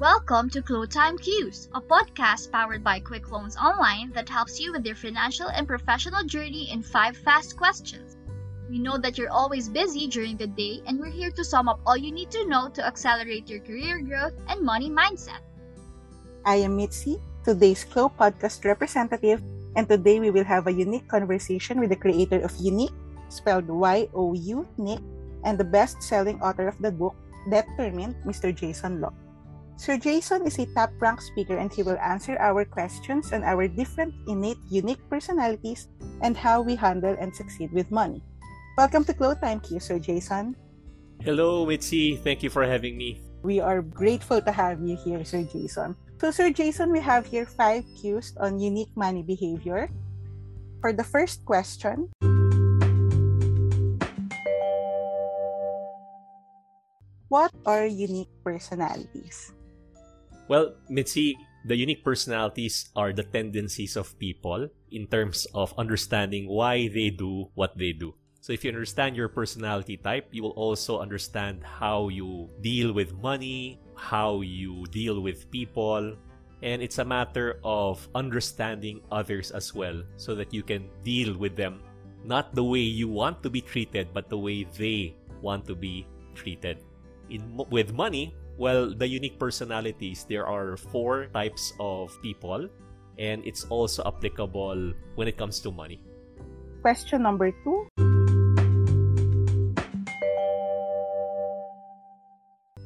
Welcome to QLO Time Cues, a podcast powered by Quick Loans Online that helps you with your financial and professional journey in five fast questions. We know that you're always busy during the day, and we're here to sum up all you need to know to accelerate your career growth and money mindset. I am Mitzi, today's QLO podcast representative, and today we will have a unique conversation with the creator of YOUnique, spelled Y O U, Nick, and the best selling author of the book, Debtermined, Mr. Jayson Lo. Sir Jayson is a top ranked speaker and he will answer our questions on our different innate, YOUnique personalities and how we handle and succeed with money. Welcome to QLO Time Q, Sir Jayson. Hello, Mitzi. Thank you for having me. We are grateful to have you here, Sir Jayson. So, Sir Jayson, we have here five cues on YOUnique money behavior. For the first question, what are YOUnique personalities? Well, Mitzi, the unique personalities are the tendencies of people in terms of understanding why they do what they do. So if you understand your personality type, you will also understand how you deal with money, how you deal with people, and it's a matter of understanding others as well so that you can deal with them not the way you want to be treated, but the way they want to be treated. In with money, well, the unique personalities, there are four types of people, and it's also applicable when it comes to money. Question number two.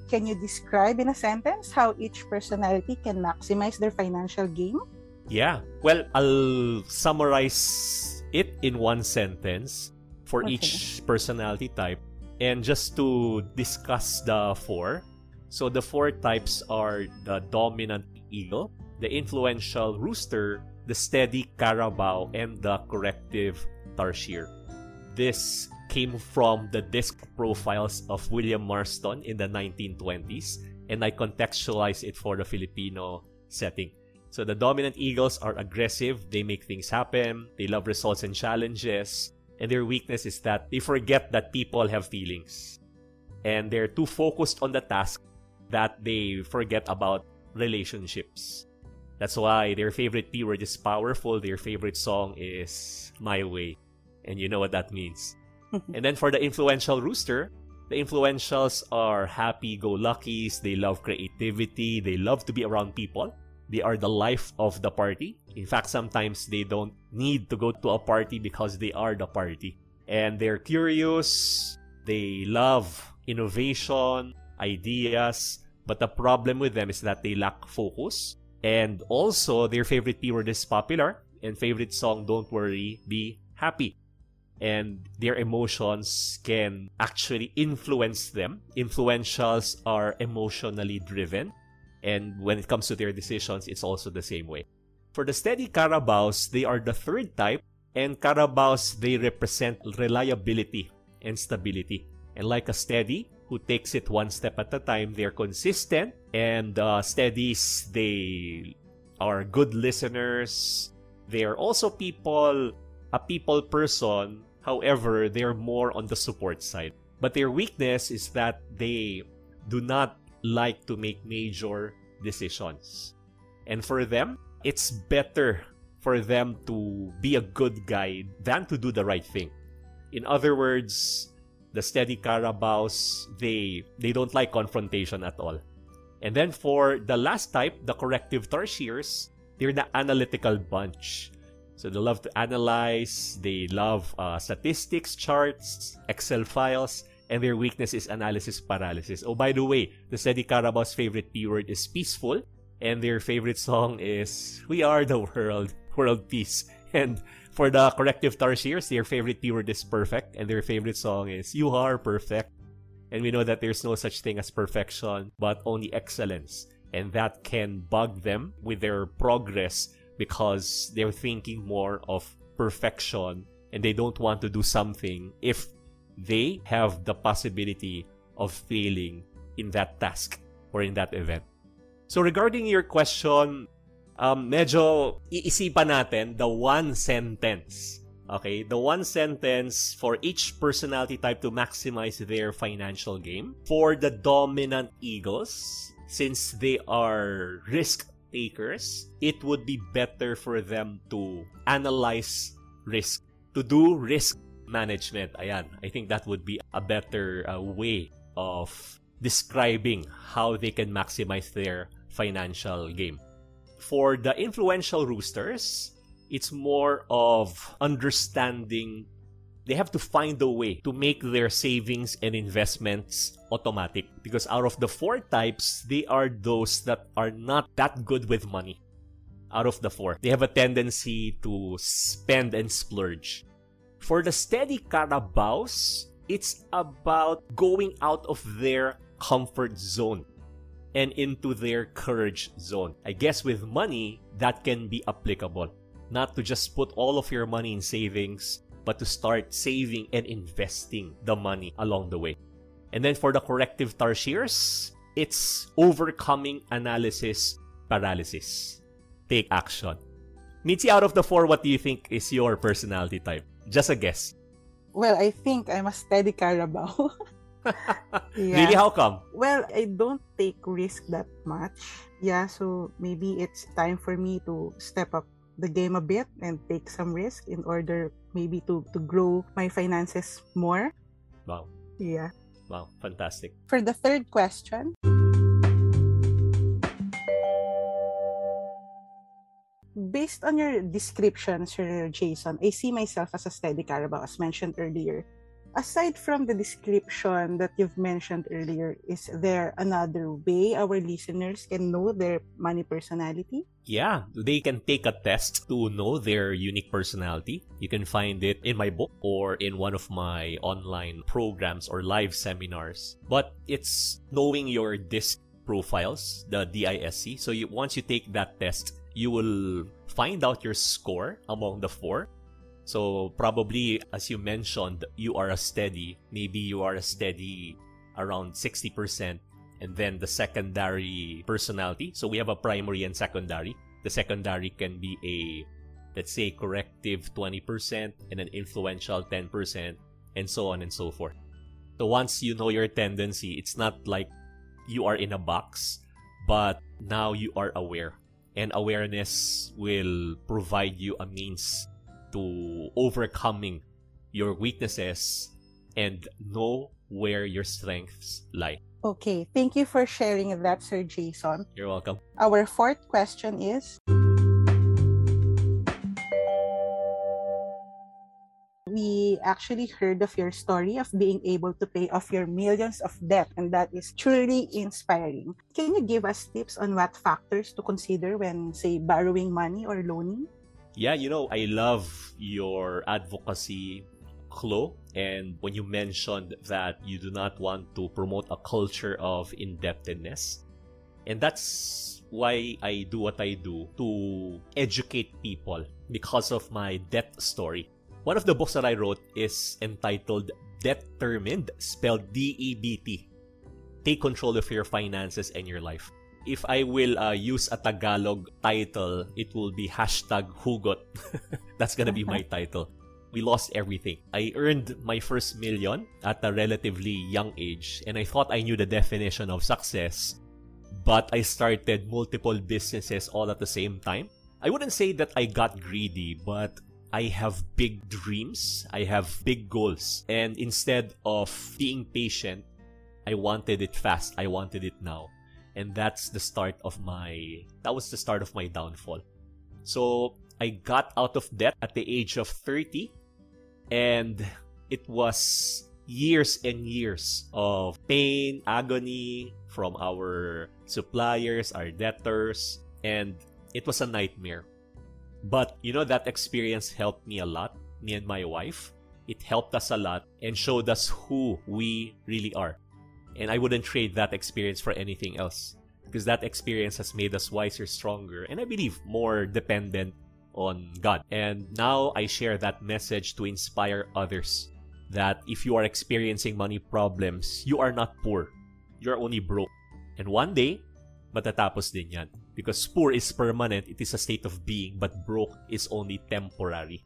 Can you describe in a sentence how each personality can maximize their financial gain? Yeah. Well, I'll summarize it in one sentence for Okay. each personality type. And just to discuss the four. So the four types are the dominant eagle, the influential rooster, the steady carabao, and the corrective tarsier. This came from the DISC profiles of William Marston in the 1920s, and I contextualize it for the Filipino setting. So the dominant eagles are aggressive, they make things happen, they love results and challenges, and their weakness is that they forget that people have feelings. And they're too focused on the task that they forget about relationships. That's why their favorite P word is powerful, their favorite song is My Way. And you know what that means. and then for the influential rooster, the influentials are happy go luckies, they love creativity, they love to be around people. They are the life of the party. In fact, sometimes they don't need to go to a party because they are the party. And they're curious, they love innovation, ideas, but the problem with them is that they lack focus. And also, their favorite P word is popular, and favorite song, Don't Worry, Be Happy and their emotions can actually influence them. Influentials are emotionally driven, and when it comes to their decisions, it's also the same way. For the steady Carabaos, they are the third type, and Carabaos, they represent reliability and stability. And like a steady, who takes it one step at a time, they're consistent, and uh, they are good listeners. They are also people a people person. However, they're more on the support side. But their weakness is that they do not like to make major decisions. And for them, it's better for them to be a good guide than to do the right thing. In other words, the steady Carabaos, they they don't like confrontation at all. And then for the last type, the corrective tarsiers, they're the analytical bunch. So they love to analyze, they love uh, statistics, charts, Excel files, and their weakness is analysis paralysis. Oh, by the way, the Steady Carabao's favorite P word is peaceful, and their favorite song is We Are the World, World Peace. And for the corrective tarsiers, their favorite P word is perfect, and their favorite song is You Are Perfect. And we know that there's no such thing as perfection, but only excellence. And that can bug them with their progress because they're thinking more of perfection and they don't want to do something if they have the possibility of failing in that task or in that event. So regarding your question, um, medyo iisipan natin the one sentence. Okay, the one sentence for each personality type to maximize their financial game. For the dominant eagles, since they are risk takers, it would be better for them to analyze risk, to do risk management. Ayan, I think that would be a better uh, way of describing how they can maximize their financial game. For the influential roosters, it's more of understanding they have to find a way to make their savings and investments automatic because out of the four types they are those that are not that good with money. Out of the four they have a tendency to spend and splurge. For the steady carabaos it's about going out of their comfort zone and into their courage zone i guess with money that can be applicable not to just put all of your money in savings but to start saving and investing the money along the way. And then for the corrective tarsiers, it's overcoming analysis paralysis. Take action. Mitzi, out of the four, what do you think is your personality type? Just a guess. Well, I think I'm a steady Carabao. yeah. Really, how come? Well, I don't take risk that much. Yeah, so maybe it's time for me to step up the game a bit and take some risk in order maybe to to grow my finances more. Wow. Yeah. Wow, fantastic. For the third question, based on your description, Sir Jayson, I see myself as a steady Carabao, as mentioned earlier aside from the description that you've mentioned earlier, is there another way our listeners can know their money personality? Yeah, they can take a test to know their unique personality. You can find it in my book or in one of my online programs or live seminars. But it's knowing your DISC profiles, the DISC. So you, once you take that test, you will find out your score among the four so probably, as you mentioned, you are a steady. Maybe you are a steady around 60%. And then the secondary personality. So we have a primary and secondary. The secondary can be a, let's say, corrective 20% and an influential 10%, and so on and so forth. So once you know your tendency, it's not like you are in a box, but now you are aware. And awareness will provide you a means to overcoming your weaknesses and know where your strengths lie. Okay, thank you for sharing that, Sir Jayson. You're welcome. Our fourth question is We actually heard of your story of being able to pay off your millions of debt, and that is truly inspiring. Can you give us tips on what factors to consider when, say, borrowing money or loaning? Yeah, you know, I love your advocacy, QLO. And when you mentioned that you do not want to promote a culture of indebtedness, and that's why I do what I do to educate people because of my debt story. One of the books that I wrote is entitled Debtermined, spelled D E B T. Take control of your finances and your life if I will uh, use a Tagalog title, it will be hashtag hugot. That's gonna be my title. We lost everything. I earned my first million at a relatively young age, and I thought I knew the definition of success, but I started multiple businesses all at the same time. I wouldn't say that I got greedy, but I have big dreams, I have big goals, and instead of being patient, I wanted it fast, I wanted it now and that's the start of my that was the start of my downfall. So i got out of debt at the age of 30 and it was years and years of pain agony from our suppliers our debtors. And it was a nightmare. But you know that experience helped me a lot me and my wife. It helped us a lot and showed us who we really are and I wouldn't trade that experience for anything else. Because that experience has made us wiser, stronger, and I believe more dependent on God. And now I share that message to inspire others that if you are experiencing money problems, you are not poor. You're only broke. And one day, matatapos din yan. Because poor is permanent, it is a state of being, but broke is only temporary.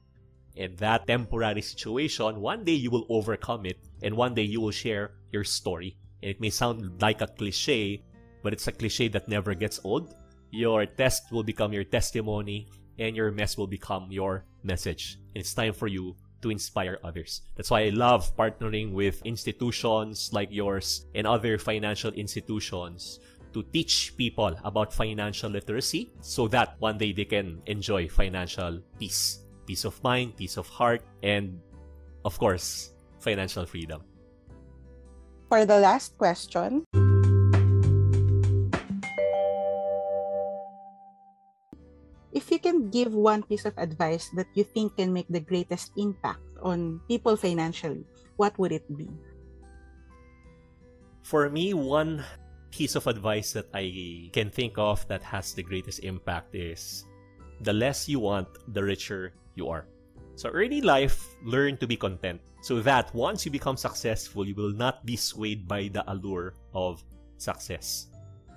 And that temporary situation, one day you will overcome it, and one day you will share your story. It may sound like a cliche, but it's a cliche that never gets old. Your test will become your testimony, and your mess will become your message. And it's time for you to inspire others. That's why I love partnering with institutions like yours and other financial institutions to teach people about financial literacy so that one day they can enjoy financial peace, peace of mind, peace of heart, and of course, financial freedom. For the last question, if you can give one piece of advice that you think can make the greatest impact on people financially, what would it be? For me, one piece of advice that I can think of that has the greatest impact is the less you want, the richer you are. So early life, learn to be content so that once you become successful, you will not be swayed by the allure of success.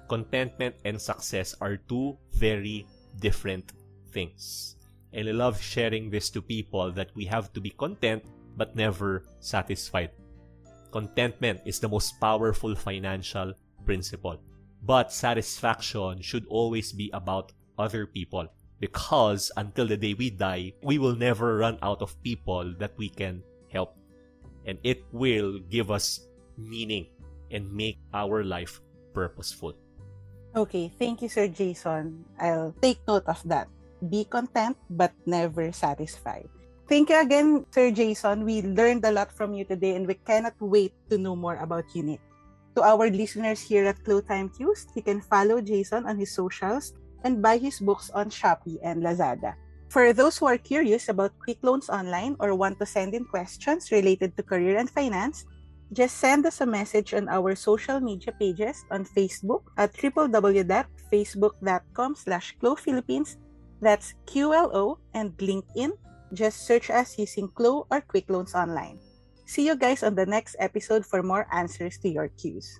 Contentment and success are two very different things. And I love sharing this to people that we have to be content but never satisfied. Contentment is the most powerful financial principle. But satisfaction should always be about other people because until the day we die, we will never run out of people that we can help. And it will give us meaning and make our life purposeful. Okay, thank you, Sir Jayson. I'll take note of that. Be content but never satisfied. Thank you again, Sir Jayson. We learned a lot from you today and we cannot wait to know more about YOUnique. To our listeners here at QLO Time Cues, you can follow Jayson on his socials and buy his books on Shopee and Lazada. For those who are curious about quick loans online or want to send in questions related to career and finance, just send us a message on our social media pages on Facebook at www.facebook.com slash Philippines. That's QLO and LinkedIn. Just search us using QLO or Quick Loans Online. See you guys on the next episode for more answers to your cues.